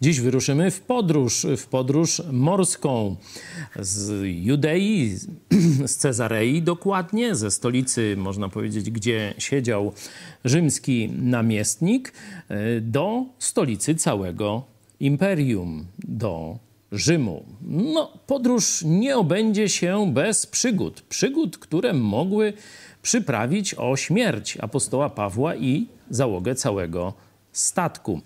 Dziś wyruszymy w podróż, w podróż morską z Judei, z Cezarei dokładnie, ze stolicy, można powiedzieć, gdzie siedział rzymski namiestnik, do stolicy całego imperium, do Rzymu. No, podróż nie obędzie się bez przygód. Przygód, które mogły przyprawić o śmierć apostoła Pawła i załogę całego statku.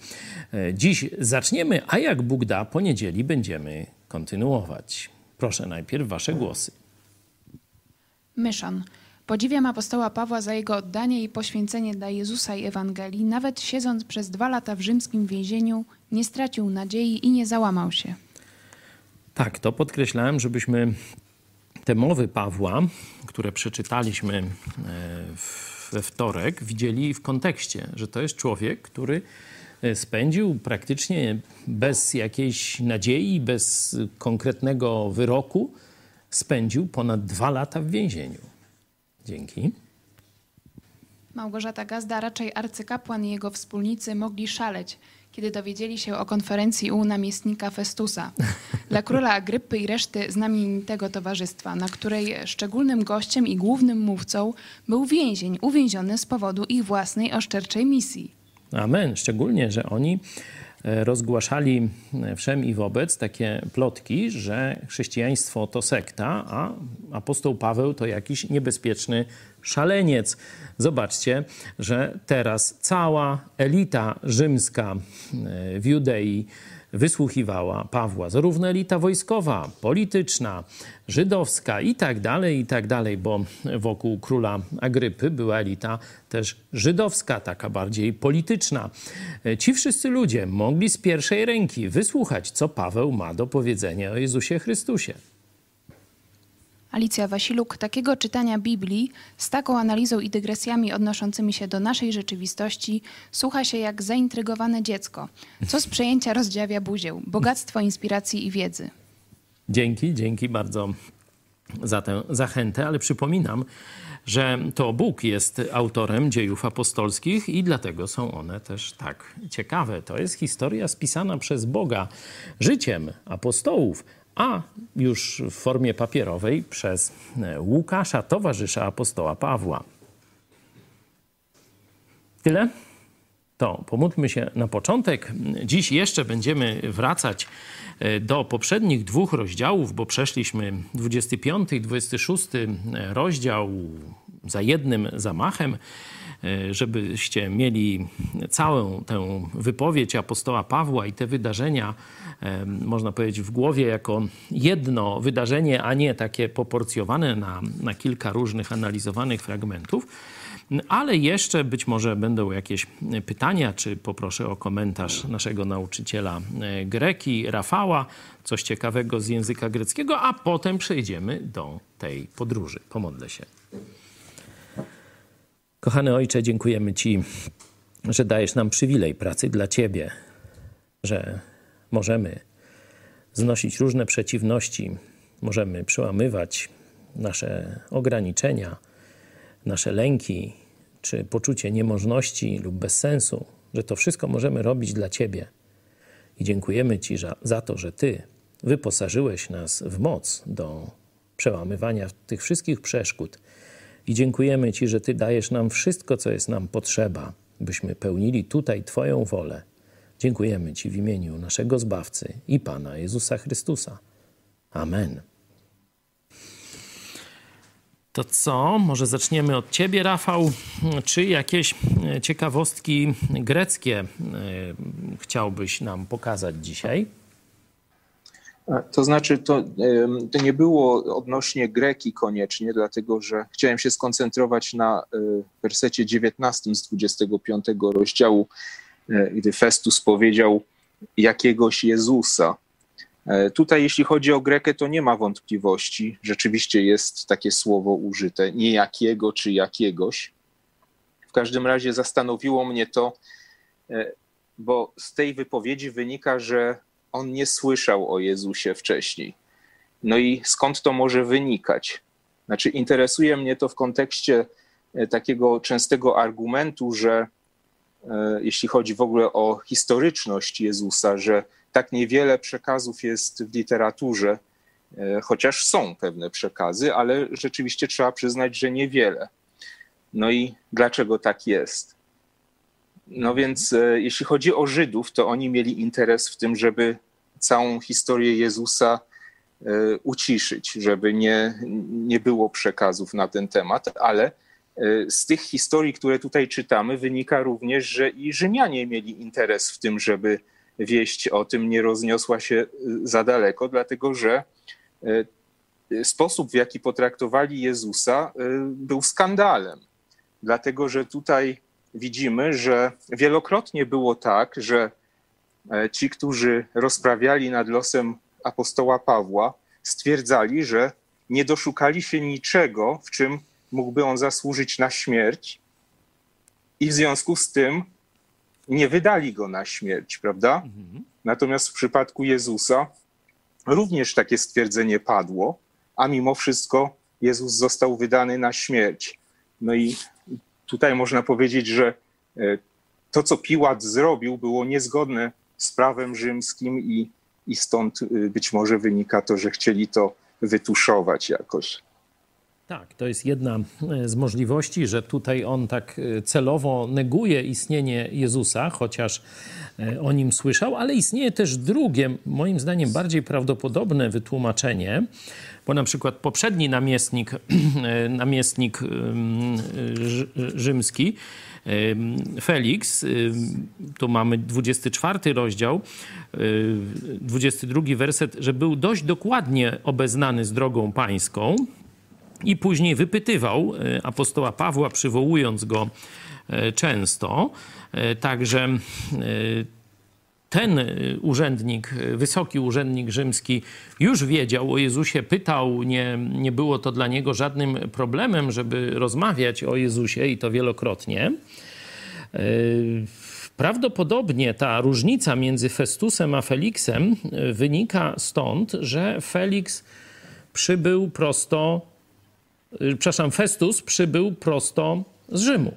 E, dziś zaczniemy, a jak Bóg da, po niedzieli będziemy kontynuować. Proszę najpierw Wasze głosy. Myszon. Podziwiam apostoła Pawła za jego oddanie i poświęcenie dla Jezusa i Ewangelii. Nawet siedząc przez dwa lata w rzymskim więzieniu, nie stracił nadziei i nie załamał się. Tak, to podkreślałem, żebyśmy te mowy Pawła, które przeczytaliśmy e, we wtorek, widzieli w kontekście, że to jest człowiek, który e, spędził praktycznie bez jakiejś nadziei, bez konkretnego wyroku, spędził ponad dwa lata w więzieniu. Dzięki. Małgorzata Gazda, raczej arcykapłan i jego wspólnicy mogli szaleć, kiedy dowiedzieli się o konferencji u namiestnika Festusa. Dla króla Agrypy i reszty znamienitego towarzystwa, na której szczególnym gościem i głównym mówcą był więzień uwięziony z powodu ich własnej oszczerczej misji. Amen. Szczególnie, że oni rozgłaszali e, wszem i wobec takie plotki, że chrześcijaństwo to sekta, a apostoł Paweł to jakiś niebezpieczny szaleniec. Zobaczcie, że teraz cała elita rzymska e, w Judei wysłuchiwała Pawła, zarówno elita wojskowa, polityczna, żydowska i tak dalej, i tak dalej, bo wokół króla Agrypy była elita też żydowska, taka bardziej polityczna. Ci wszyscy ludzie mogli z pierwszej ręki wysłuchać, co Paweł ma do powiedzenia o Jezusie Chrystusie. Alicja Wasiluk, takiego czytania Biblii z taką analizą i dygresjami odnoszącymi się do naszej rzeczywistości słucha się jak zaintrygowane dziecko, co z przejęcia rozdziawia buzię, bogactwo inspiracji i wiedzy. Dzięki, dzięki bardzo za tę zachętę, ale przypominam, że to Bóg jest autorem dziejów apostolskich i dlatego są one też tak ciekawe. To jest historia spisana przez Boga życiem apostołów, a już w formie papierowej przez e, Łukasza, towarzysza apostoła Pawła. Tyle? To pomódlmy się na początek. Dziś jeszcze będziemy wracać e, do poprzednich dwóch rozdziałów, bo przeszliśmy 25 i 26 rozdział za jednym zamachem. E, żebyście mieli całą tę wypowiedź apostoła Pawła i te wydarzenia, można powiedzieć, w głowie jako jedno wydarzenie, a nie takie poporcjowane na, na kilka różnych analizowanych fragmentów. Ale jeszcze być może będą jakieś pytania, czy poproszę o komentarz naszego nauczyciela e, greki, Rafała, coś ciekawego z języka greckiego, a potem przejdziemy do tej podróży. Pomodlę się. Kochany Ojcze, dziękujemy Ci, że dajesz nam przywilej pracy dla Ciebie, że możemy znosić różne przeciwności, możemy przełamywać nasze ograniczenia, nasze lęki czy poczucie niemożności lub bezsensu, że to wszystko możemy robić dla Ciebie. I dziękujemy Ci za, to, że Ty wyposażyłeś nas w moc do przełamywania tych wszystkich przeszkód i dziękujemy Ci, że Ty dajesz nam wszystko, co jest nam potrzeba, byśmy pełnili tutaj Twoją wolę. Dziękujemy Ci w imieniu naszego Zbawcy i Pana Jezusa Chrystusa. Amen. To co? Może zaczniemy od Ciebie, Rafał. Czy jakieś e, ciekawostki greckie e, chciałbyś nam pokazać dzisiaj? To znaczy, to, to nie było odnośnie Greki koniecznie, dlatego że chciałem się skoncentrować na e, wersecie 19 z 25 rozdziału, e, gdy Festus powiedział jakiegoś Jezusa. E, tutaj, jeśli chodzi o Grekę, to nie ma wątpliwości. Rzeczywiście jest takie słowo użyte, nie jakiego czy jakiegoś. W każdym razie zastanowiło mnie to, bo z tej wypowiedzi wynika, że on nie słyszał o Jezusie wcześniej. No i skąd to może wynikać? Znaczy, interesuje mnie to w kontekście e, takiego częstego argumentu, że e, jeśli chodzi w ogóle o historyczność Jezusa, że tak niewiele przekazów jest w literaturze, chociaż są pewne przekazy, ale rzeczywiście trzeba przyznać, że niewiele. No i dlaczego tak jest? No więc jeśli chodzi o Żydów, to oni mieli interes w tym, żeby całą historię Jezusa E, uciszyć, żeby nie, nie było przekazów na ten temat, ale e, z tych historii, które tutaj czytamy, wynika również, że i Rzymianie mieli interes w tym, żeby wieść o tym nie rozniosła się e, za daleko, dlatego że sposób, w jaki potraktowali Jezusa, był skandalem. Dlatego, że tutaj widzimy, że wielokrotnie było tak, że ci, którzy rozprawiali nad losem apostoła Pawła stwierdzali, że nie doszukali się niczego, w czym mógłby on zasłużyć na śmierć, i w związku z tym nie wydali go na śmierć, prawda? Mhm. Natomiast w przypadku Jezusa również takie stwierdzenie padło, a mimo wszystko Jezus został wydany na śmierć. No i tutaj można powiedzieć, że e, to, co Piłat zrobił, było niezgodne z prawem rzymskim i i stąd y, być może wynika to, że chcieli to wytuszować jakoś. Tak, to jest jedna e, z możliwości, że tutaj on tak e, celowo neguje istnienie Jezusa, chociaż e, o nim słyszał, ale istnieje też drugie, moim zdaniem bardziej prawdopodobne wytłumaczenie, bo na przykład poprzedni namiestnik, namiestnik rzymski, Felix, tu mamy 24 rozdział, 22 werset, że był dość dokładnie obeznany z drogą pańską i później wypytywał e, apostoła Pawła, przywołując go e, często. E, także ten urzędnik, wysoki urzędnik rzymski już wiedział o Jezusie, pytał, nie, nie było to dla niego żadnym problemem, żeby rozmawiać o Jezusie i to wielokrotnie. Prawdopodobnie ta różnica między Festusem a Feliksem wynika stąd, że Felix przybył prosto, przepraszam, Festus przybył prosto z Rzymu.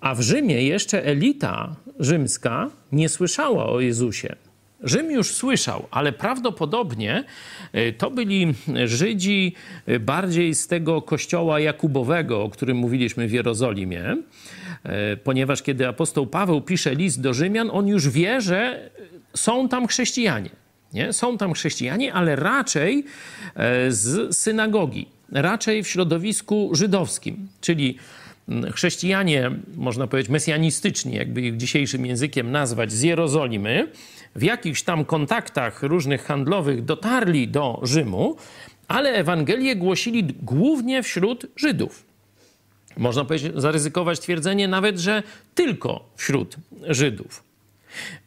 A w Rzymie jeszcze elita rzymska nie słyszała o Jezusie. Rzym już słyszał, ale prawdopodobnie e, to byli Żydzi e, bardziej z tego kościoła Jakubowego, o którym mówiliśmy w Jerozolimie, ponieważ kiedy apostoł Paweł pisze list do Rzymian, on już wie, że są tam chrześcijanie. Nie? Są tam chrześcijanie, ale raczej z synagogi, raczej w środowisku żydowskim, czyli chrześcijanie, można powiedzieć mesjanistyczni, jakby ich dzisiejszym językiem nazwać, z Jerozolimy, w jakichś tam kontaktach różnych handlowych dotarli do Rzymu, ale Ewangelię głosili głównie wśród Żydów. Można powiedzieć, zaryzykować twierdzenie nawet, że tylko wśród Żydów.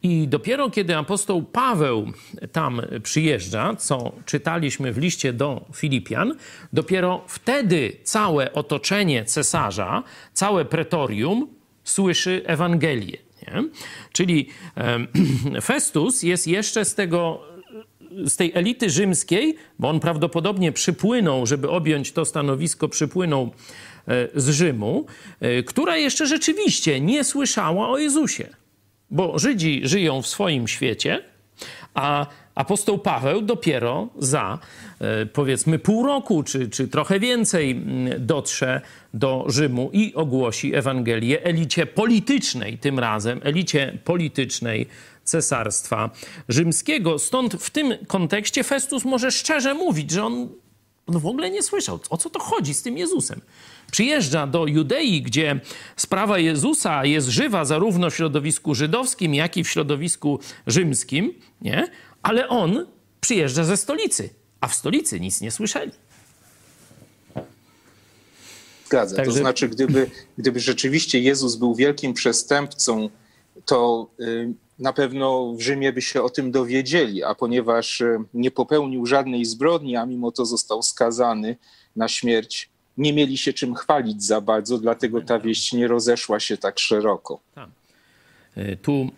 I dopiero kiedy apostoł Paweł tam przyjeżdża, co czytaliśmy w liście do Filipian, dopiero wtedy całe otoczenie cesarza, całe pretorium słyszy Ewangelię. Nie? Czyli Festus jest jeszcze z tego z tej elity rzymskiej, bo on prawdopodobnie przypłynął, żeby objąć to stanowisko, przypłynął e, z Rzymu, e, która jeszcze rzeczywiście nie słyszała o Jezusie. Bo Żydzi żyją w swoim świecie, a apostoł Paweł dopiero za e, powiedzmy pół roku, czy, czy trochę więcej dotrze do Rzymu i ogłosi Ewangelię elicie politycznej, tym razem elicie politycznej cesarstwa rzymskiego. Stąd w tym kontekście Festus może szczerze mówić, że on, on w ogóle nie słyszał, o co to chodzi z tym Jezusem przyjeżdża do Judei, gdzie sprawa Jezusa jest żywa zarówno w środowisku żydowskim, jak i w środowisku rzymskim, nie? ale on przyjeżdża ze stolicy, a w stolicy nic nie słyszeli. Zgadza. Także... To znaczy, gdyby, gdyby rzeczywiście Jezus był wielkim przestępcą, to y, na pewno w Rzymie by się o tym dowiedzieli, a ponieważ y, nie popełnił żadnej zbrodni, a mimo to został skazany na śmierć, nie mieli się czym chwalić za bardzo, dlatego ta wieść nie rozeszła się tak szeroko. Tak. E, tu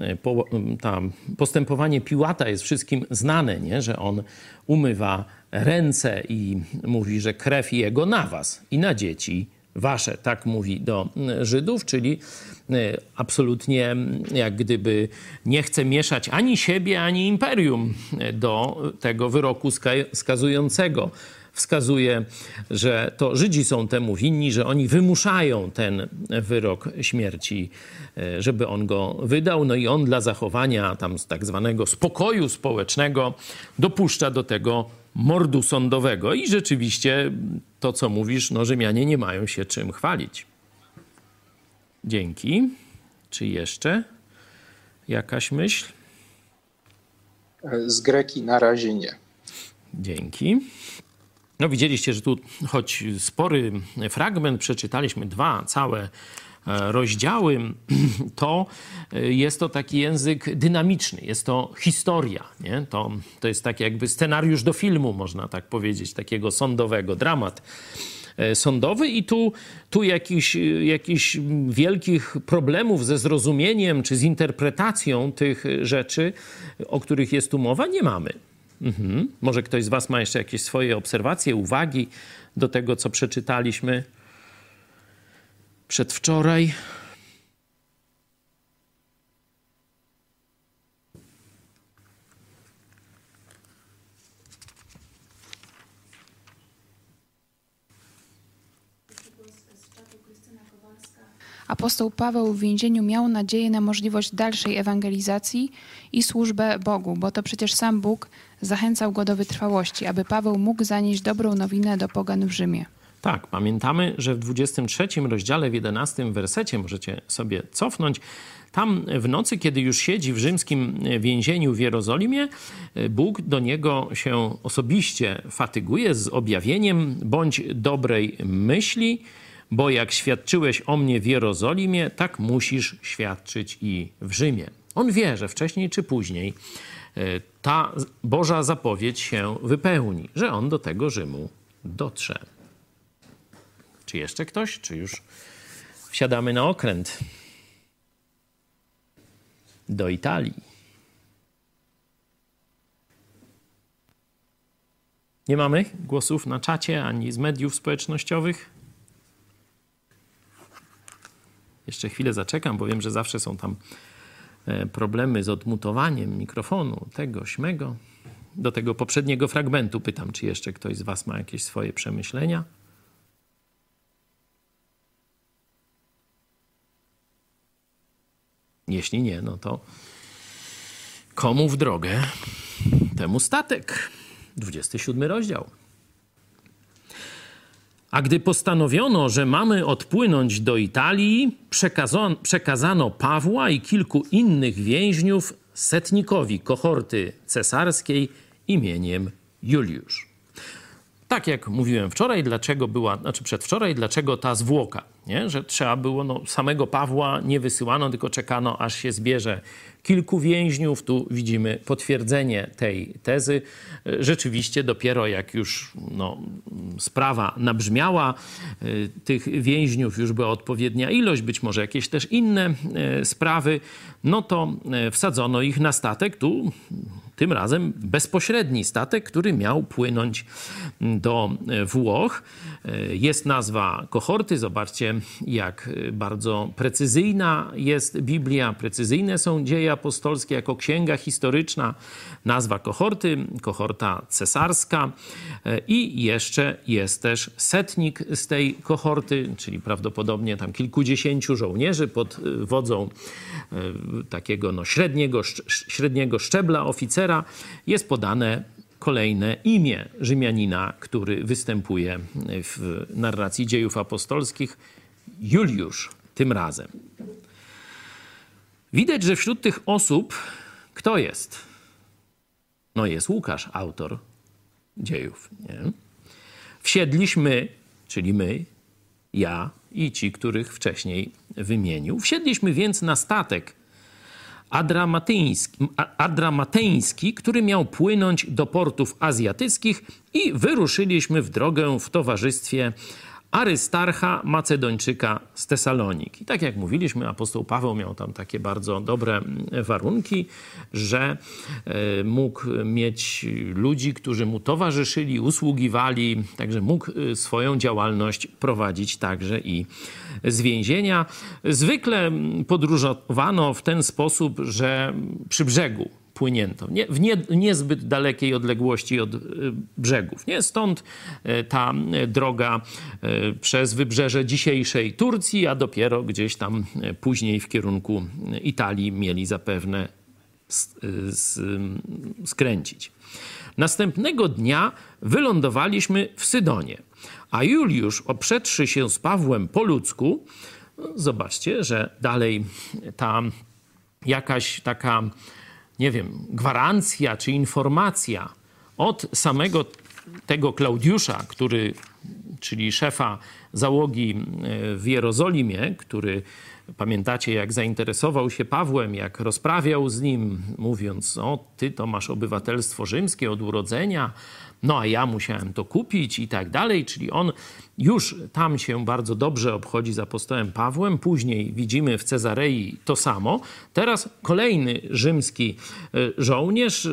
e, po, tam, postępowanie Piłata jest wszystkim znane, nie? że on umywa ręce i mówi, że krew jego na was i na dzieci wasze, tak mówi do Żydów, czyli absolutnie jak gdyby nie chce mieszać ani siebie, ani imperium do tego wyroku skazującego wskazuje, że to Żydzi są temu winni, że oni wymuszają ten wyrok śmierci, e, żeby on go wydał. No i on dla zachowania tam tak zwanego spokoju społecznego dopuszcza do tego mordu sądowego. I rzeczywiście to, co mówisz, no Rzymianie nie mają się czym chwalić. Dzięki. Czy jeszcze jakaś myśl? Z Greki na razie nie. Dzięki. No widzieliście, że tu choć spory fragment, przeczytaliśmy dwa całe e, rozdziały, to e, jest to taki język dynamiczny, jest to historia. Nie? To, to jest taki jakby scenariusz do filmu, można tak powiedzieć, takiego sądowego, dramat e, sądowy i tu, tu jakichś, jakichś wielkich problemów ze zrozumieniem czy z interpretacją tych rzeczy, o których jest tu mowa, nie mamy. Mhm. Może ktoś z Was ma jeszcze jakieś swoje obserwacje, uwagi do tego, co przeczytaliśmy przedwczoraj. Apostoł Paweł w więzieniu miał nadzieję na możliwość dalszej ewangelizacji i służbę Bogu, bo to przecież sam Bóg zachęcał go do wytrwałości, aby Paweł mógł zanieść dobrą nowinę do pogan w Rzymie. Tak, pamiętamy, że w 23 rozdziale, w 11 wersecie, możecie sobie cofnąć, tam w nocy, kiedy już siedzi w rzymskim więzieniu w Jerozolimie, Bóg do niego się osobiście fatyguje z objawieniem bądź dobrej myśli, bo jak świadczyłeś o mnie w Jerozolimie, tak musisz świadczyć i w Rzymie. On wie, że wcześniej czy później e, ta Boża zapowiedź się wypełni, że on do tego Rzymu dotrze. Czy jeszcze ktoś, czy już wsiadamy na okręt do Italii? Nie mamy głosów na czacie ani z mediów społecznościowych? Jeszcze chwilę zaczekam, bo wiem, że zawsze są tam e, problemy z odmutowaniem mikrofonu, tego, śmego. Do tego poprzedniego fragmentu pytam, czy jeszcze ktoś z Was ma jakieś swoje przemyślenia? Jeśli nie, no to komu w drogę, temu statek. 27 rozdział. A gdy postanowiono, że mamy odpłynąć do Italii, przekazano, Pawła i kilku innych więźniów setnikowi kohorty cesarskiej imieniem Juliusz. Tak jak mówiłem wczoraj, dlaczego była, znaczy przedwczoraj, dlaczego ta zwłoka, nie? że trzeba było, no, samego Pawła nie wysyłano, tylko czekano, aż się zbierze kilku więźniów. Tu widzimy potwierdzenie tej tezy. Rzeczywiście dopiero jak już no, sprawa nabrzmiała, y, tych więźniów już była odpowiednia ilość, być może jakieś też inne y, sprawy, no to wsadzono ich na statek. Tu tym razem bezpośredni statek, który miał płynąć do Włoch. Jest nazwa kohorty. Zobaczcie, jak bardzo precyzyjna jest Biblia, precyzyjne są dzieje apostolskie jako księga historyczna. Nazwa kohorty, kohorta cesarska i jeszcze jest też setnik z tej kohorty, czyli prawdopodobnie tam kilkudziesięciu żołnierzy pod wodzą e, takiego no, średniego, średniego szczebla oficera jest podane kolejne imię Rzymianina, który występuje w narracji dziejów apostolskich Juliusz tym razem. Widać, że wśród tych osób kto jest? No jest Łukasz, autor dziejów. Nie? Wsiedliśmy, czyli my, ja i ci, których wcześniej wymienił. Wsiedliśmy więc na statek adramatyński, adramateński, który miał płynąć do portów azjatyckich i wyruszyliśmy w drogę w towarzystwie Arystarcha Macedończyka z Tesalonik. I tak jak mówiliśmy, apostoł Paweł miał tam takie bardzo dobre warunki, że e, mógł mieć ludzi, którzy mu towarzyszyli, usługiwali, także mógł e, swoją działalność prowadzić także i z więzienia. Zwykle podróżowano w ten sposób, że przy brzegu płynięto, nie, w nie, niezbyt dalekiej odległości od e, brzegów. Nie? Stąd e, ta e, droga przez wybrzeże dzisiejszej Turcji, a dopiero gdzieś tam później w kierunku Italii mieli zapewne skręcić. Następnego dnia wylądowaliśmy w Sydonie, a Juliusz, oprzedszy się z Pawłem po ludzku, zobaczcie, że dalej ta jakaś taka nie wiem, gwarancja czy informacja od samego tego Klaudiusza, który, czyli szefa załogi e, w Jerozolimie, który pamiętacie, jak zainteresował się Pawłem, jak rozprawiał z nim, mówiąc: O, ty to masz obywatelstwo rzymskie od urodzenia, no a ja musiałem to kupić i tak dalej. Czyli on już tam się bardzo dobrze obchodzi z apostołem Pawłem. Później widzimy w Cezarei to samo. Teraz kolejny rzymski e, żołnierz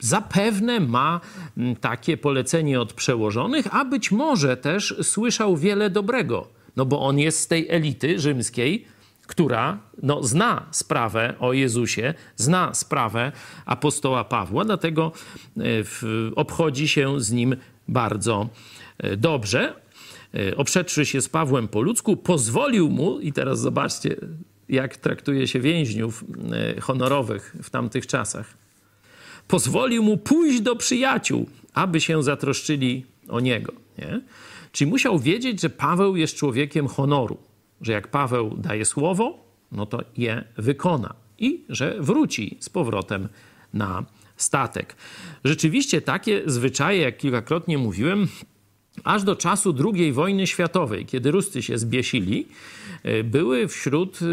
zapewne ma takie polecenie od przełożonych, a być może też słyszał wiele dobrego, no bo on jest z tej elity rzymskiej, która no, zna sprawę o Jezusie, zna sprawę apostoła Pawła, dlatego e, obchodzi się z nim bardzo e, dobrze. E, Oprzedszy się z Pawłem po ludzku, pozwolił mu, i teraz zobaczcie, jak traktuje się więźniów honorowych w tamtych czasach, pozwolił mu pójść do przyjaciół, aby się zatroszczyli o niego. Nie? Czyli musiał wiedzieć, że Paweł jest człowiekiem honoru że jak Paweł daje słowo, no to je wykona i że wróci z powrotem na statek. Rzeczywiście takie zwyczaje, jak kilkakrotnie mówiłem, aż do czasu II wojny światowej, kiedy Ruscy się zbiesili, e, były wśród e,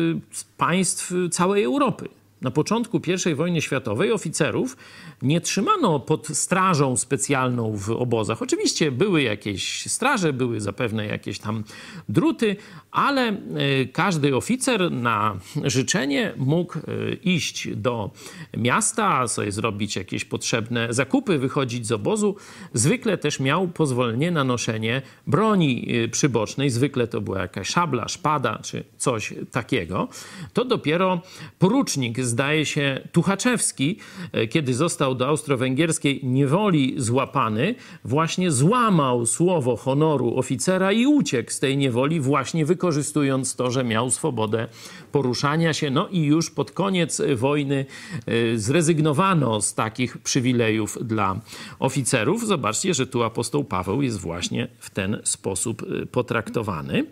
państw całej Europy. Na początku I wojny światowej oficerów nie trzymano pod strażą specjalną w obozach. Oczywiście były jakieś straże, były zapewne jakieś tam druty, ale e, każdy oficer na życzenie mógł e, iść do miasta, sobie zrobić jakieś potrzebne zakupy, wychodzić z obozu. Zwykle też miał pozwolenie na noszenie broni e, przybocznej. Zwykle to była jakaś szabla, szpada czy coś takiego. To dopiero porucznik, zdaje się, Tuchaczewski, kiedy został do austro-węgierskiej niewoli złapany, właśnie złamał słowo honoru oficera i uciekł z tej niewoli, właśnie wykorzystując to, że miał swobodę poruszania się. No i już pod koniec wojny y, zrezygnowano z takich przywilejów dla oficerów. Zobaczcie, że tu apostoł Paweł jest właśnie w ten sposób y, potraktowany.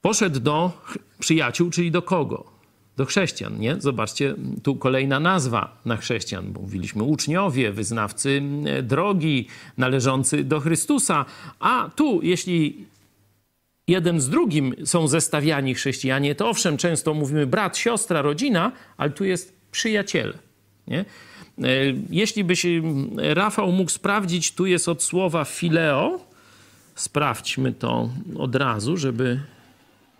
Poszedł do przyjaciół, czyli do kogo? do chrześcijan, nie? Zobaczcie, tu kolejna nazwa na chrześcijan. Mówiliśmy uczniowie, wyznawcy e, drogi, należący do Chrystusa, a tu, jeśli jeden z drugim są zestawiani chrześcijanie, to owszem, często mówimy brat, siostra, rodzina, ale tu jest przyjaciel, nie? E, jeśli byś Rafał mógł sprawdzić, tu jest od słowa fileo. Sprawdźmy to od razu, żeby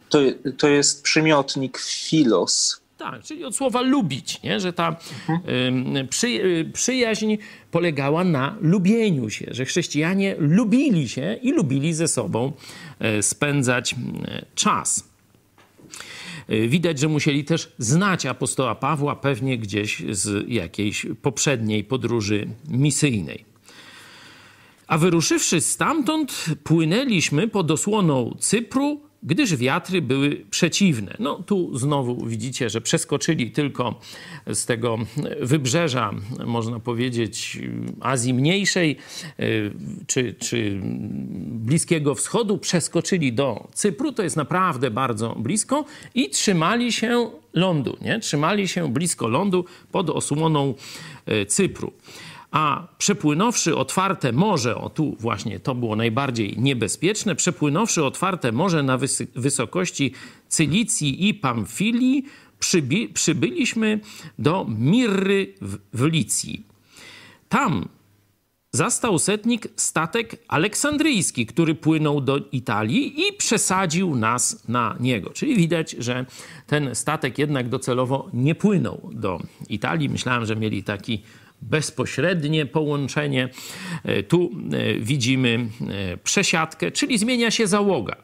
to, to jest przymiotnik filos. Tak, czyli od słowa lubić, nie? że ta mhm. przy, y, przyjaźń polegała na lubieniu się, że chrześcijanie lubili się i lubili ze sobą e, spędzać czas. E, widać, że musieli też znać apostoła Pawła, pewnie gdzieś z jakiejś poprzedniej podróży misyjnej. A wyruszywszy stamtąd, płynęliśmy pod osłoną Cypru gdyż wiatry były przeciwne. No tu znowu widzicie, że przeskoczyli tylko z tego wybrzeża, można powiedzieć, Azji Mniejszej y, czy, czy Bliskiego Wschodu, przeskoczyli do Cypru, to jest naprawdę bardzo blisko i trzymali się lądu, nie? trzymali się blisko lądu pod osłoną y, Cypru a przepłynąwszy otwarte morze, o tu właśnie to było najbardziej niebezpieczne, przepłynąwszy otwarte morze na wys wysokości Cylicji i Pamfilii, przybyliśmy do Mirry w, w Licji. Tam zastał setnik statek aleksandryjski, który płynął do Italii i przesadził nas na niego. Czyli widać, że ten statek jednak docelowo nie płynął do Italii. Myślałem, że mieli taki bezpośrednie połączenie. E, tu e, widzimy e, przesiadkę, czyli zmienia się załoga.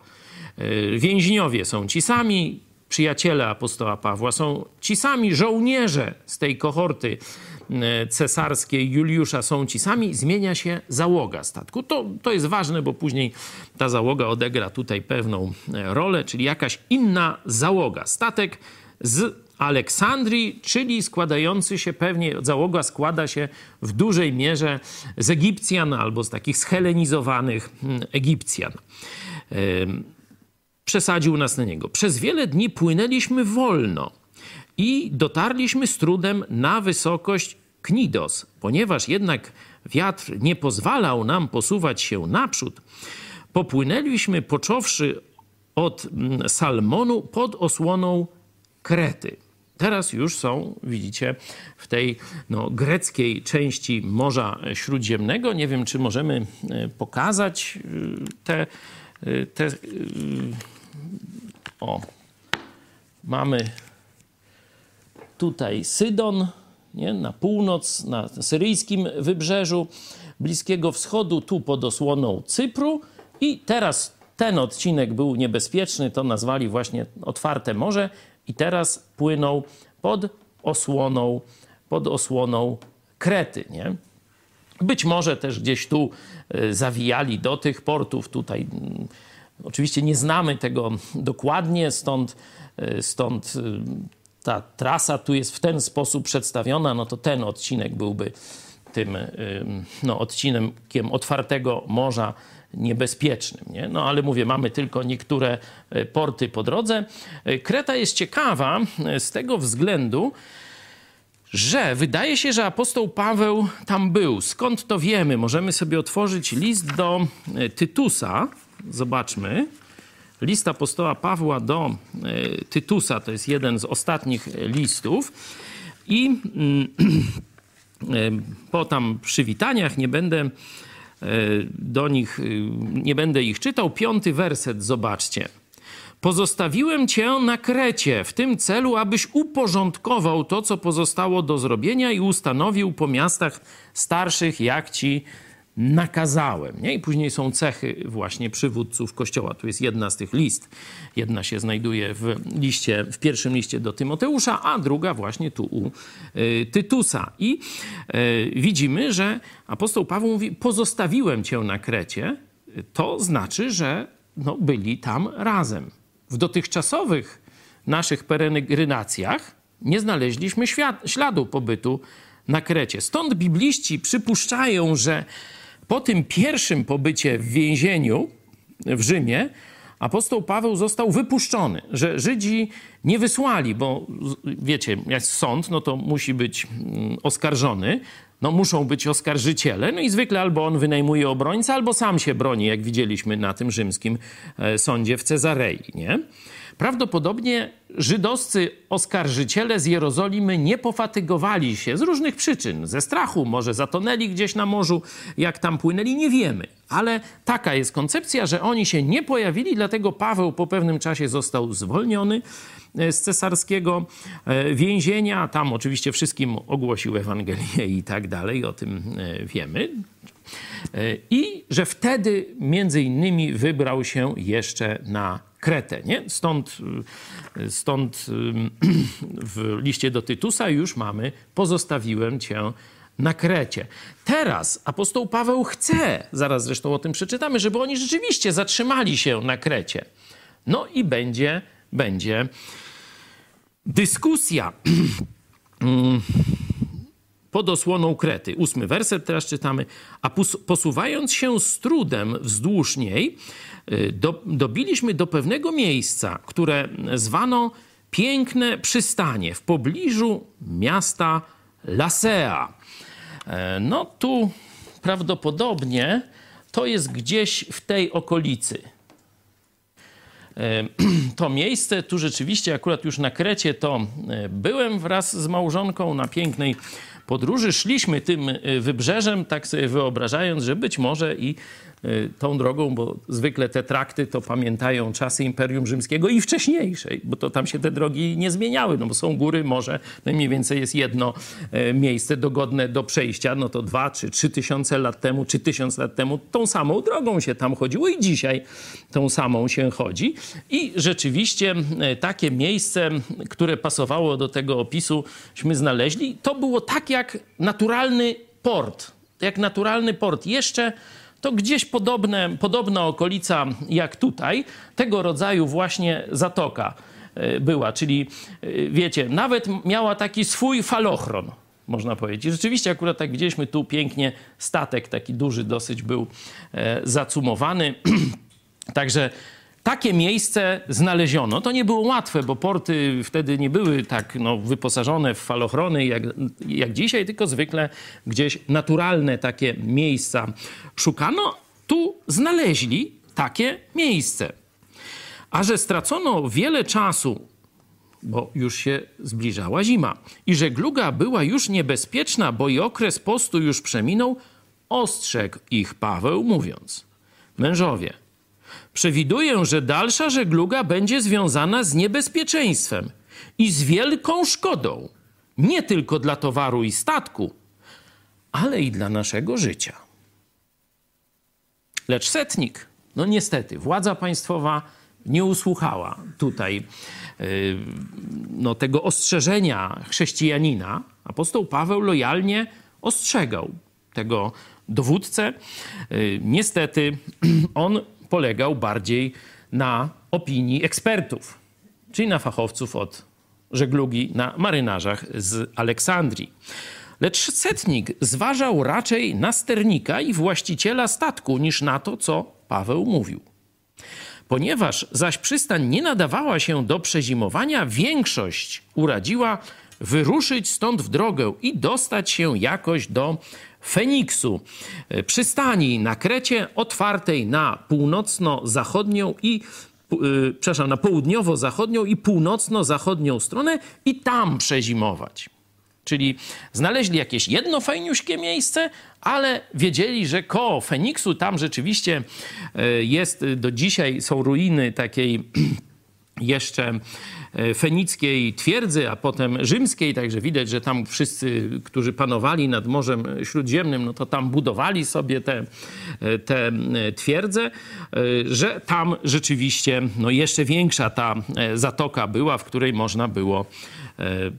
Więźniowie są ci sami, przyjaciele apostoła Pawła są ci sami, żołnierze z tej kohorty cesarskiej Juliusza są ci sami, zmienia się załoga statku. To, to jest ważne, bo później ta załoga odegra tutaj pewną rolę, czyli jakaś inna załoga. Statek z Aleksandrii, czyli składający się pewnie, załoga składa się w dużej mierze z Egipcjan albo z takich schelenizowanych hmm, Egipcjan. Przesadził nas na niego. Przez wiele dni płynęliśmy wolno i dotarliśmy z trudem na wysokość Knidos. Ponieważ jednak wiatr nie pozwalał nam posuwać się naprzód, popłynęliśmy począwszy od mm, Salmonu pod osłoną Krety. Teraz już są, widzicie, w tej no, greckiej części Morza Śródziemnego. Nie wiem, czy możemy e, pokazać e, te. E, te o, mamy tutaj Sydon, nie? na północ, na syryjskim wybrzeżu Bliskiego Wschodu, tu pod osłoną Cypru. I teraz ten odcinek był niebezpieczny, to nazwali właśnie otwarte morze i teraz płyną pod osłoną, pod osłoną Krety. Nie? Być może też gdzieś tu e, zawijali do tych portów. Tutaj mm, oczywiście nie znamy tego dokładnie, stąd, e, stąd e, ta trasa tu jest w ten sposób przedstawiona, no to ten odcinek byłby tym no, odcinkiem otwartego morza niebezpiecznym. Nie? No ale mówię, mamy tylko niektóre e, porty po drodze. E, Kreta jest ciekawa e, z tego względu, że wydaje się, że apostoł Paweł tam był. Skąd to wiemy? Możemy sobie otworzyć list do Tytusa. Zobaczmy. List apostoła Pawła do Tytusa to jest jeden z ostatnich listów. I mm, po tam przywitaniach nie będę do nich, y, nie będę ich czytał. Piąty werset, zobaczcie. Pozostawiłem cię na Krecie w tym celu, abyś uporządkował to, co pozostało do zrobienia i ustanowił po miastach starszych, jak ci nakazałem. Nie? I później są cechy właśnie przywódców Kościoła. Tu jest jedna z tych list. Jedna się znajduje w liście, w pierwszym liście do Tymoteusza, a druga właśnie tu u y, Tytusa. I y, widzimy, że apostoł Paweł mówi, pozostawiłem cię na Krecie. To znaczy, że no, byli tam razem. W dotychczasowych naszych peregrinacjach nie znaleźliśmy śladu pobytu na Krecie. Stąd bibliści przypuszczają, że po tym pierwszym pobycie w więzieniu w Rzymie, apostoł Paweł został wypuszczony, że Żydzi nie wysłali, bo wiecie, jak sąd, no to musi być mm, oskarżony, no muszą być oskarżyciele, no i zwykle albo on wynajmuje obrońcę, albo sam się broni, jak widzieliśmy na tym rzymskim e, sądzie w Cezarei, nie? Prawdopodobnie żydowscy oskarżyciele z Jerozolimy nie pofatygowali się z różnych przyczyn. Ze strachu, może zatonęli gdzieś na morzu, jak tam płynęli, nie wiemy. Ale taka jest koncepcja, że oni się nie pojawili, dlatego Paweł po pewnym czasie został zwolniony e, z cesarskiego e, więzienia. Tam oczywiście wszystkim ogłosił Ewangelię i tak dalej, o tym e, wiemy. I że wtedy między innymi wybrał się jeszcze na Kretę. Nie? Stąd, y, stąd y, w liście do Tytusa już mamy pozostawiłem cię na Krecie. Teraz apostoł Paweł chce, zaraz zresztą o tym przeczytamy, żeby oni rzeczywiście zatrzymali się na Krecie. No i będzie, będzie dyskusja pod osłoną Krety. Ósmy werset teraz czytamy. A posuwając się z trudem wzdłuż niej, Y, do, dobiliśmy do pewnego miejsca, które zwano Piękne Przystanie w pobliżu miasta Lasea. E, no tu prawdopodobnie to jest gdzieś w tej okolicy. E, to miejsce, tu rzeczywiście akurat już na Krecie to e, byłem wraz z małżonką na pięknej podróży szliśmy tym y, wybrzeżem, tak sobie wyobrażając, że być może i tą drogą, bo zwykle te trakty to pamiętają czasy Imperium Rzymskiego i wcześniejszej, bo to tam się te drogi nie zmieniały, no bo są góry, morze, no i mniej więcej jest jedno y, miejsce dogodne do przejścia, no to dwa czy trzy tysiące lat temu, czy tysiąc lat temu tą samą drogą się tam chodziło i dzisiaj tą samą się chodzi. I rzeczywiście takie miejsce, które pasowało do tego opisu,śmy znaleźli, to było tak jak naturalny port. Jak naturalny port. Jeszcze to gdzieś podobne, podobna okolica jak tutaj, tego rodzaju właśnie zatoka e, była. Czyli e, wiecie, nawet miała taki swój falochron, można powiedzieć. Rzeczywiście akurat tak widzieliśmy tu pięknie statek taki duży dosyć był e, zacumowany. Także takie miejsce znaleziono. To nie było łatwe, bo porty wtedy nie były tak no, wyposażone w falochrony jak, jak dzisiaj, tylko zwykle gdzieś naturalne takie miejsca szukano. Tu znaleźli takie miejsce. A że stracono wiele czasu, bo już się zbliżała zima i żegluga była już niebezpieczna, bo i okres postu już przeminął, ostrzegł ich Paweł, mówiąc: Mężowie, Przewiduję, że dalsza żegluga będzie związana z niebezpieczeństwem i z wielką szkodą, nie tylko dla towaru i statku, ale i dla naszego życia. Lecz setnik, no niestety, władza państwowa nie usłuchała tutaj yy, no, tego ostrzeżenia chrześcijanina. Apostoł Paweł lojalnie ostrzegał tego dowódcę. Yy, niestety on polegał bardziej na opinii ekspertów, czyli na fachowców od żeglugi, na marynarzach z Aleksandrii. Lecz setnik zważał raczej na sternika i właściciela statku niż na to, co Paweł mówił. Ponieważ zaś przystań nie nadawała się do przezimowania, większość uradziła wyruszyć stąd w drogę i dostać się jakoś do Feniksu, e, przystani na Krecie otwartej na północno-zachodnią i yy, przepraszam, na południowo-zachodnią i północno-zachodnią stronę i tam przezimować. Czyli znaleźli jakieś jedno fajniuśkie miejsce, ale wiedzieli, że koło Feniksu tam rzeczywiście e, jest do dzisiaj, są ruiny takiej jeszcze E, fenickiej twierdzy, a potem rzymskiej, także widać, że tam wszyscy, którzy panowali nad Morzem Śródziemnym, no to tam budowali sobie te, e, te e, twierdze, że tam rzeczywiście no jeszcze większa ta zatoka była, w której można było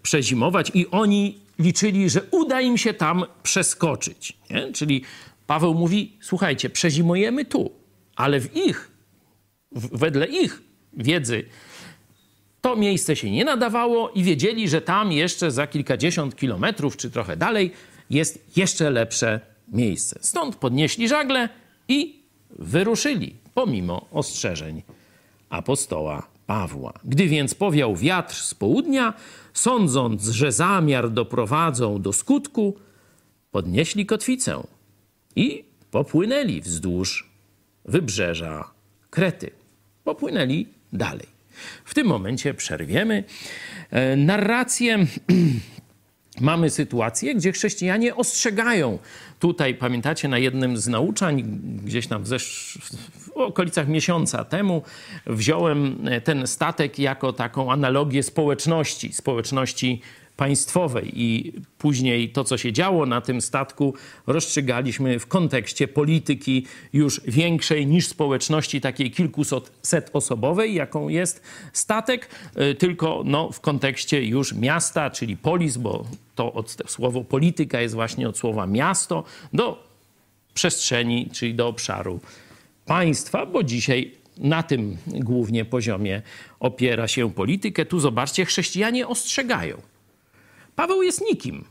przezimować i oni liczyli, że uda im się tam przeskoczyć. Nie? Czyli Paweł mówi, słuchajcie, przezimujemy tu, ale w ich, wedle ich wiedzy to miejsce się nie nadawało i wiedzieli, że tam jeszcze za kilkadziesiąt kilometrów czy trochę dalej jest jeszcze lepsze miejsce. Stąd podnieśli żagle i wyruszyli, pomimo ostrzeżeń apostoła Pawła. Gdy więc powiał wiatr z południa, sądząc, że zamiar doprowadzą do skutku, podnieśli kotwicę i popłynęli wzdłuż wybrzeża Krety. Popłynęli dalej. W tym momencie przerwiemy e, narrację. Mamy sytuację, gdzie chrześcijanie ostrzegają. Tutaj, pamiętacie, na jednym z nauczań, gdzieś tam w, zesz... w okolicach miesiąca temu, wziąłem e, ten statek jako taką analogię społeczności, społeczności państwowej i później to, co się działo na tym statku, rozstrzygaliśmy w kontekście polityki już większej niż społeczności takiej kilkuset osobowej, jaką jest statek, y, tylko no, w kontekście już miasta, czyli polis, bo to od, słowo polityka jest właśnie od słowa miasto, do przestrzeni, czyli do obszaru państwa, bo dzisiaj na tym głównie poziomie opiera się politykę. Tu zobaczcie, chrześcijanie ostrzegają. Paweł jest nikim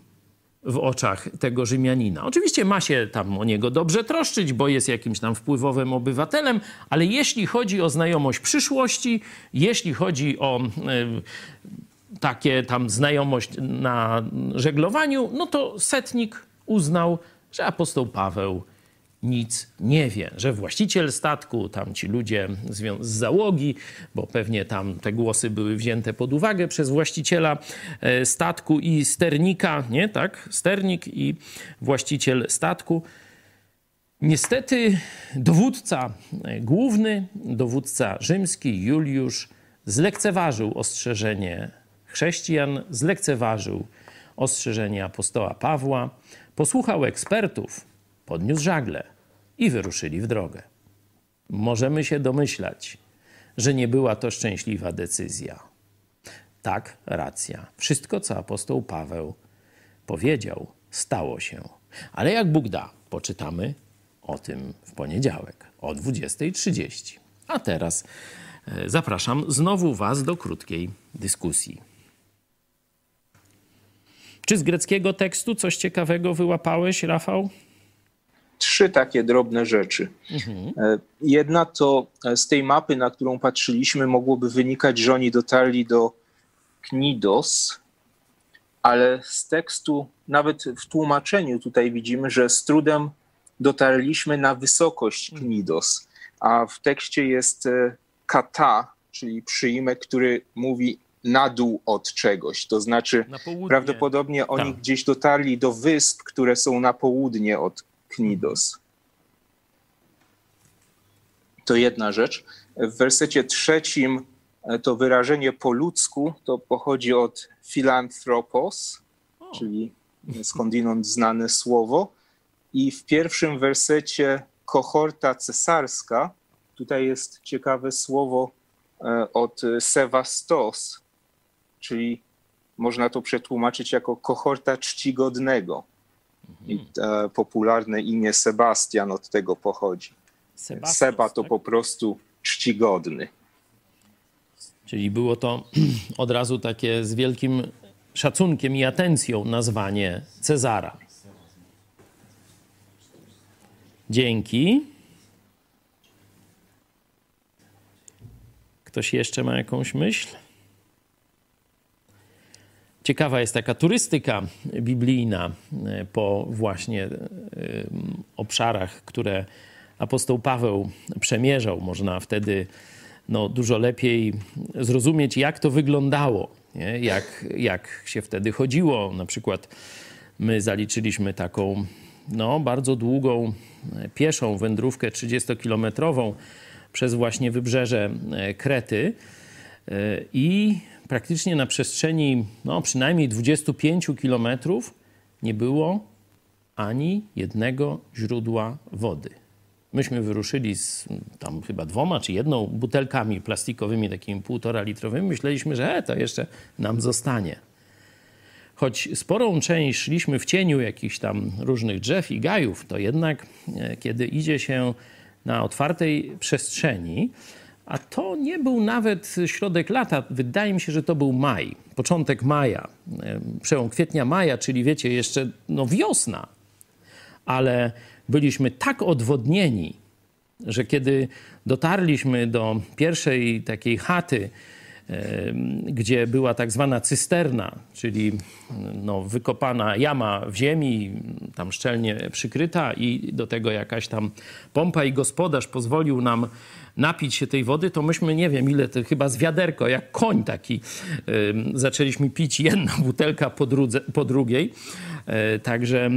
w oczach tego Rzymianina. Oczywiście ma się tam o niego dobrze troszczyć, bo jest jakimś tam wpływowym obywatelem, ale jeśli chodzi o znajomość przyszłości, jeśli chodzi o y, takie tam znajomość na żeglowaniu, no to setnik uznał, że apostoł Paweł nic nie wie, że właściciel statku, tam ci ludzie z załogi, bo pewnie tam te głosy były wzięte pod uwagę przez właściciela e, statku i sternika, nie tak? Sternik i właściciel statku. Niestety dowódca e, główny, dowódca rzymski Juliusz zlekceważył ostrzeżenie chrześcijan, zlekceważył ostrzeżenie apostoła Pawła, posłuchał ekspertów, podniósł żagle i wyruszyli w drogę. Możemy się domyślać, że nie była to szczęśliwa decyzja. Tak, racja. Wszystko, co apostoł Paweł powiedział, stało się. Ale jak Bóg da, poczytamy o tym w poniedziałek o 20.30. A teraz e, zapraszam znowu Was do krótkiej dyskusji. Czy z greckiego tekstu coś ciekawego wyłapałeś, Rafał? Trzy takie drobne rzeczy. Mhm. Jedna to e, z tej mapy, na którą patrzyliśmy, mogłoby wynikać, że oni dotarli do Knidos, ale z tekstu, nawet w tłumaczeniu tutaj widzimy, że z trudem dotarliśmy na wysokość. Knidos, a w tekście jest e, kata, czyli przyjmek, który mówi na dół od czegoś. To znaczy, prawdopodobnie oni Tam. gdzieś dotarli do wysp, które są na południe od Knidos. To jedna rzecz. W wersecie trzecim e, to wyrażenie po ludzku to pochodzi od philanthropos, czyli skądinąd znane słowo. I w pierwszym wersecie kohorta cesarska, tutaj jest ciekawe słowo e, od Sevastos, czyli można to przetłumaczyć jako kohorta czcigodnego. I popularne imię Sebastian od tego pochodzi. Sebastos, Seba to tak? po prostu czcigodny. Czyli było to od razu takie z wielkim szacunkiem i atencją nazwanie Cezara. Dzięki. Ktoś jeszcze ma jakąś myśl? Ciekawa jest taka turystyka biblijna e, po właśnie e, obszarach, które apostoł Paweł przemierzał. Można wtedy no, dużo lepiej zrozumieć, jak to wyglądało, nie? Jak, jak się wtedy chodziło. Na przykład my zaliczyliśmy taką no, bardzo długą e, pieszą wędrówkę 30-kilometrową przez właśnie wybrzeże Krety i praktycznie na przestrzeni no, przynajmniej 25 kilometrów nie było ani jednego źródła wody. Myśmy wyruszyli z tam chyba dwoma czy jedną butelkami plastikowymi, takimi półtora litrowymi. Myśleliśmy, że e, to jeszcze nam zostanie. Choć sporą część szliśmy w cieniu jakichś tam różnych drzew i gajów, to jednak e, kiedy idzie się na otwartej przestrzeni, a to nie był nawet środek lata. Wydaje mi się, że to był maj, początek maja, przełom kwietnia, maja, czyli wiecie, jeszcze no wiosna. Ale byliśmy tak odwodnieni, że kiedy dotarliśmy do pierwszej takiej chaty, gdzie była tak zwana cysterna, czyli no, wykopana jama w ziemi, tam szczelnie przykryta i do tego jakaś tam pompa i gospodarz pozwolił nam napić się tej wody, to myśmy, nie wiem ile, to chyba z wiaderko, jak koń taki, zaczęliśmy pić jedna butelka po, drudze, po drugiej. E, także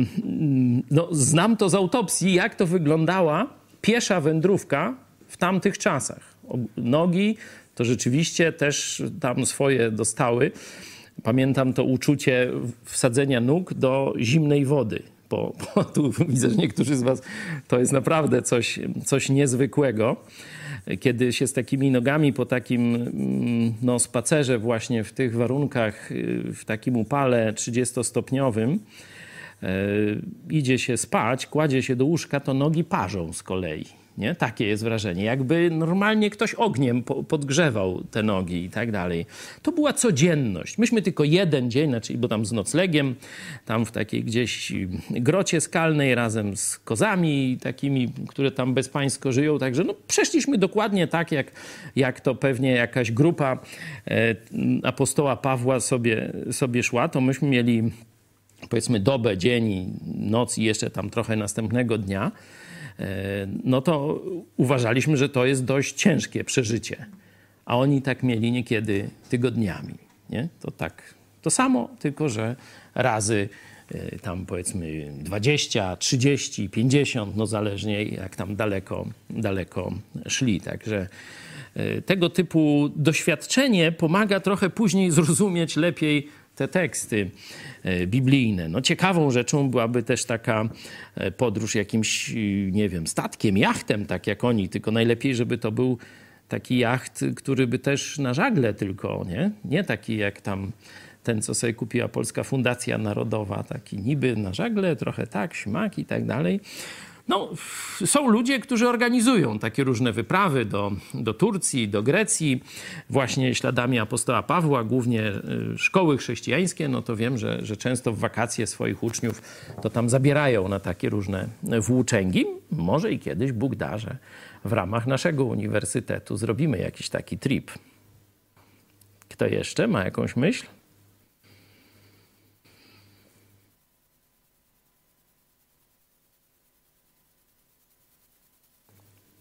no, znam to z autopsji, jak to wyglądała piesza wędrówka w tamtych czasach. Nogi to rzeczywiście też tam swoje dostały. Pamiętam to uczucie wsadzenia nóg do zimnej wody. Bo, bo tu widzę, że niektórzy z Was to jest naprawdę coś, coś niezwykłego kiedy się z takimi nogami po takim mm, no, spacerze właśnie w tych warunkach, y, w takim upale 30-stopniowym, e, idzie się spać, kładzie się do łóżka, to nogi parzą z kolei. Nie? Takie jest wrażenie. Jakby normalnie ktoś ogniem podgrzewał te nogi i tak dalej. To była codzienność. Myśmy tylko jeden dzień, znaczy, bo tam z noclegiem, tam w takiej gdzieś grocie skalnej razem z kozami takimi, które tam bezpańsko żyją. Także no, przeszliśmy dokładnie tak, jak, jak to pewnie jakaś grupa e, apostoła Pawła sobie, sobie szła. To myśmy mieli powiedzmy dobę, dzień, noc i jeszcze tam trochę następnego dnia. No to uważaliśmy, że to jest dość ciężkie przeżycie. A oni tak mieli niekiedy tygodniami. Nie? To tak, to samo, tylko że razy e, tam powiedzmy 20, 30, 50, no zależnie jak tam daleko, daleko szli. Także e, tego typu doświadczenie pomaga trochę później zrozumieć lepiej te teksty e, biblijne. No ciekawą rzeczą byłaby też taka podróż jakimś, nie wiem, statkiem, jachtem, tak jak oni, tylko najlepiej, żeby to był taki jacht, który by też na żagle tylko, nie? Nie taki jak tam ten, co sobie kupiła Polska Fundacja Narodowa, taki niby na żagle, trochę tak, śmak i tak dalej. No, są ludzie, którzy organizują takie różne wyprawy do, do Turcji, do Grecji, właśnie śladami apostoła Pawła, głównie y, szkoły chrześcijańskie, no to wiem, że, że często w wakacje swoich uczniów to tam zabierają na takie różne włóczęgi. Może i kiedyś Bóg da, że w ramach naszego uniwersytetu zrobimy jakiś taki trip. Kto jeszcze ma jakąś myśl?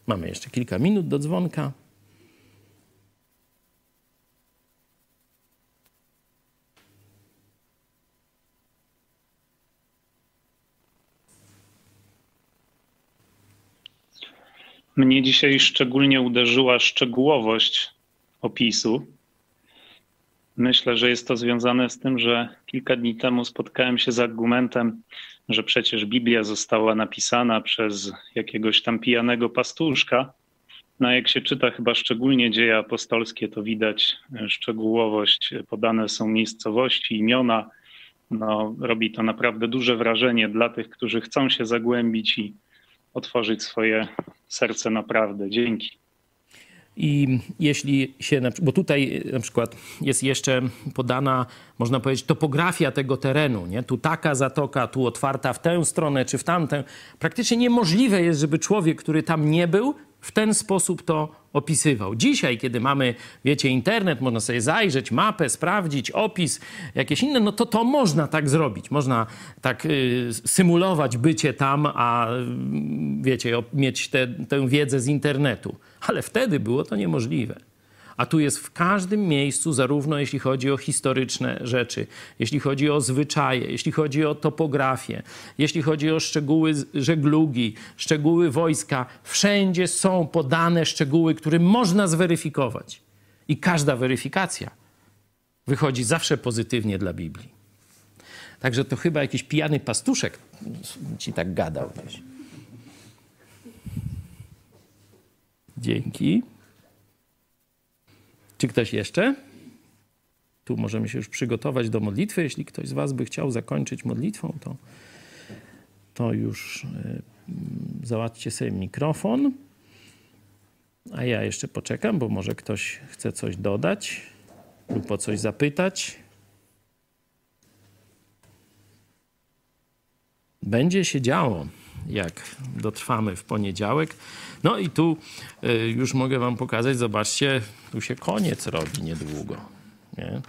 Mamy jeszcze kilka minut do dzwonka. Mnie dzisiaj szczególnie uderzyła szczegółowość opisu. Myślę, że jest to związane z tym, że kilka dni temu spotkałem się z argumentem, że przecież Biblia została napisana przez jakiegoś tam pijanego pastuszka. No, jak się czyta chyba szczególnie dzieje apostolskie, to widać szczegółowość, podane są miejscowości, imiona. No, robi to naprawdę duże wrażenie dla tych, którzy chcą się zagłębić i otworzyć swoje serce naprawdę. Dzięki. I jeśli się, bo tutaj na przykład jest jeszcze podana, można powiedzieć, topografia tego terenu, nie? Tu taka zatoka, tu otwarta w tę stronę czy w tamtę. Praktycznie niemożliwe jest, żeby człowiek, który tam nie był, w ten sposób to opisywał. Dzisiaj, kiedy mamy, wiecie, internet, można sobie zajrzeć, mapę, sprawdzić, opis, jakieś inne, no to to można tak zrobić. Można tak y, symulować bycie tam, a y, wiecie, mieć te, tę wiedzę z internetu. Ale wtedy było to niemożliwe a tu jest w każdym miejscu, zarówno jeśli chodzi o historyczne rzeczy, jeśli chodzi o zwyczaje, jeśli chodzi o topografię, jeśli chodzi o szczegóły żeglugi, szczegóły wojska, wszędzie są podane szczegóły, które można zweryfikować. I każda weryfikacja wychodzi zawsze pozytywnie dla Biblii. Także to chyba jakiś pijany pastuszek ci tak gadał. Dzięki. Czy ktoś jeszcze? Tu możemy się już przygotować do modlitwy. Jeśli ktoś z Was by chciał zakończyć modlitwą, to, to już y, załatwcie sobie mikrofon. A ja jeszcze poczekam, bo może ktoś chce coś dodać lub o coś zapytać. Będzie się działo jak dotrwamy w poniedziałek. No i tu y, już mogę wam pokazać, zobaczcie, tu się koniec robi niedługo. Nie?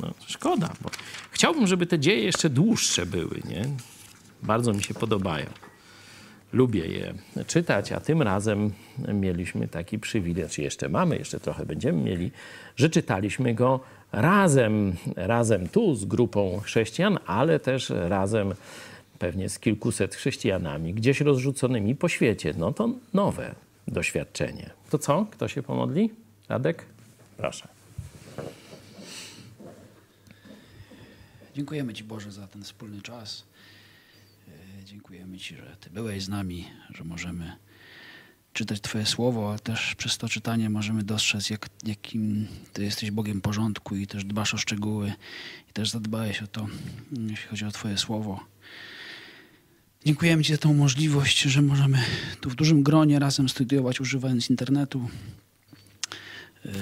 No, szkoda, bo chciałbym, żeby te dzieje jeszcze dłuższe były. Nie? Bardzo mi się podobają. Lubię je czytać, a tym razem mieliśmy taki przywilej, czy jeszcze mamy, jeszcze trochę będziemy mieli, że czytaliśmy go razem, razem tu z grupą chrześcijan, ale też razem pewnie z kilkuset chrześcijanami, gdzieś rozrzuconymi po świecie. No to nowe doświadczenie. To co? Kto się pomodli? Radek? Proszę. Dziękujemy Ci Boże za ten wspólny czas. E, dziękujemy Ci, że Ty byłeś z nami, że możemy czytać Twoje słowo, ale też przez to czytanie możemy dostrzec, jak, jakim Ty jesteś Bogiem porządku i też dbasz o szczegóły i też zadbałeś o to, jeśli chodzi o Twoje słowo. Dziękujemy Ci za tą możliwość, że możemy tu w dużym gronie razem studiować, używając internetu. Yy,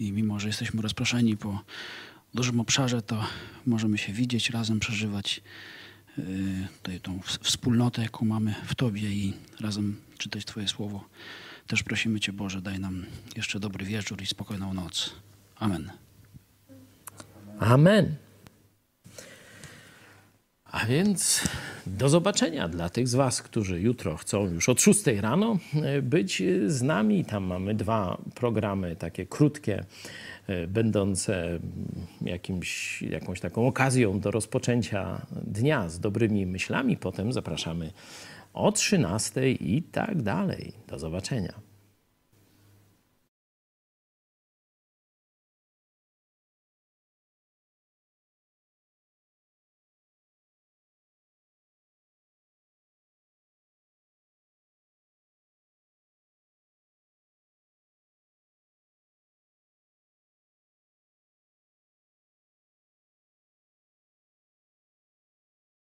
I mimo, że jesteśmy rozproszeni po dużym obszarze, to możemy się widzieć, razem przeżywać yy, tutaj tą wspólnotę, jaką mamy w Tobie i razem czytać Twoje słowo. Też prosimy Cię, Boże, daj nam jeszcze dobry wieczór i spokojną noc. Amen. Amen. A więc do zobaczenia dla tych z Was, którzy jutro chcą już od 6 rano e, być z nami. Tam mamy dwa programy takie krótkie, e, będące mm, jakimś, jakąś taką okazją do rozpoczęcia dnia z dobrymi myślami. Potem zapraszamy o 13 i tak dalej. Do zobaczenia.